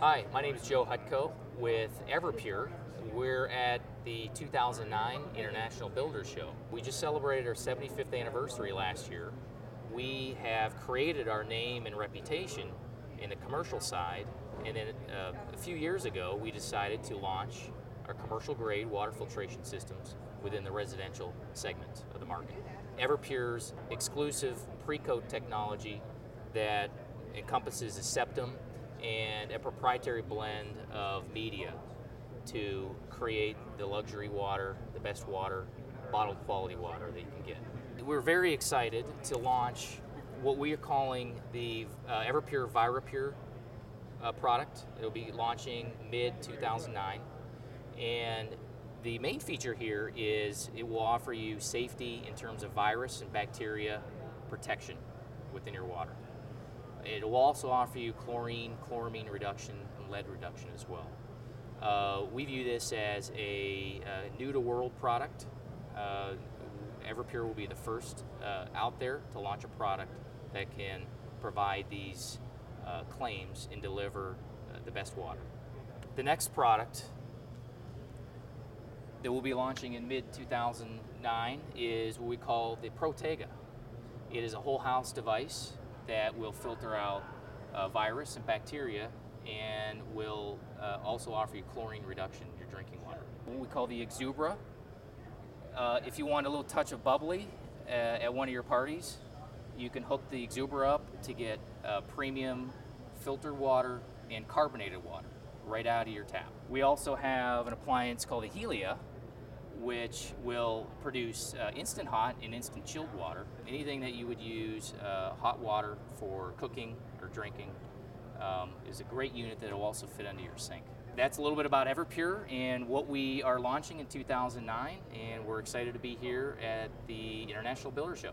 Hi, my name is Joe Hutko with Everpure. We're at the 2009 International Builder Show. We just celebrated our 75th anniversary last year. We have created our name and reputation in the commercial side, and then uh, a few years ago, we decided to launch our commercial grade water filtration systems within the residential segment of the market. Everpure's exclusive pre-coat technology that encompasses a septum and a proprietary blend of media to create the luxury water, the best water, bottled quality water that you can get. We're very excited to launch what we are calling the uh, Everpure ViraPure uh, product. It'll be launching mid 2009. And the main feature here is it will offer you safety in terms of virus and bacteria protection within your water. It will also offer you chlorine, chloramine reduction, and lead reduction as well. Uh, we view this as a, a new to world product. Uh, Everpure will be the first uh, out there to launch a product that can provide these uh, claims and deliver uh, the best water. The next product that we'll be launching in mid 2009 is what we call the Protega. It is a whole house device that will filter out uh, virus and bacteria and will uh, also offer you chlorine reduction in your drinking water. What we call the Exubera. Uh, if you want a little touch of bubbly uh, at one of your parties, you can hook the Exubera up to get uh, premium filtered water and carbonated water right out of your tap. We also have an appliance called the Helia, which will produce uh, instant hot and instant chilled water. Anything that you would use uh, hot water for cooking or drinking um, is a great unit that will also fit under your sink. That's a little bit about Everpure and what we are launching in 2009, and we're excited to be here at the International Builder Show.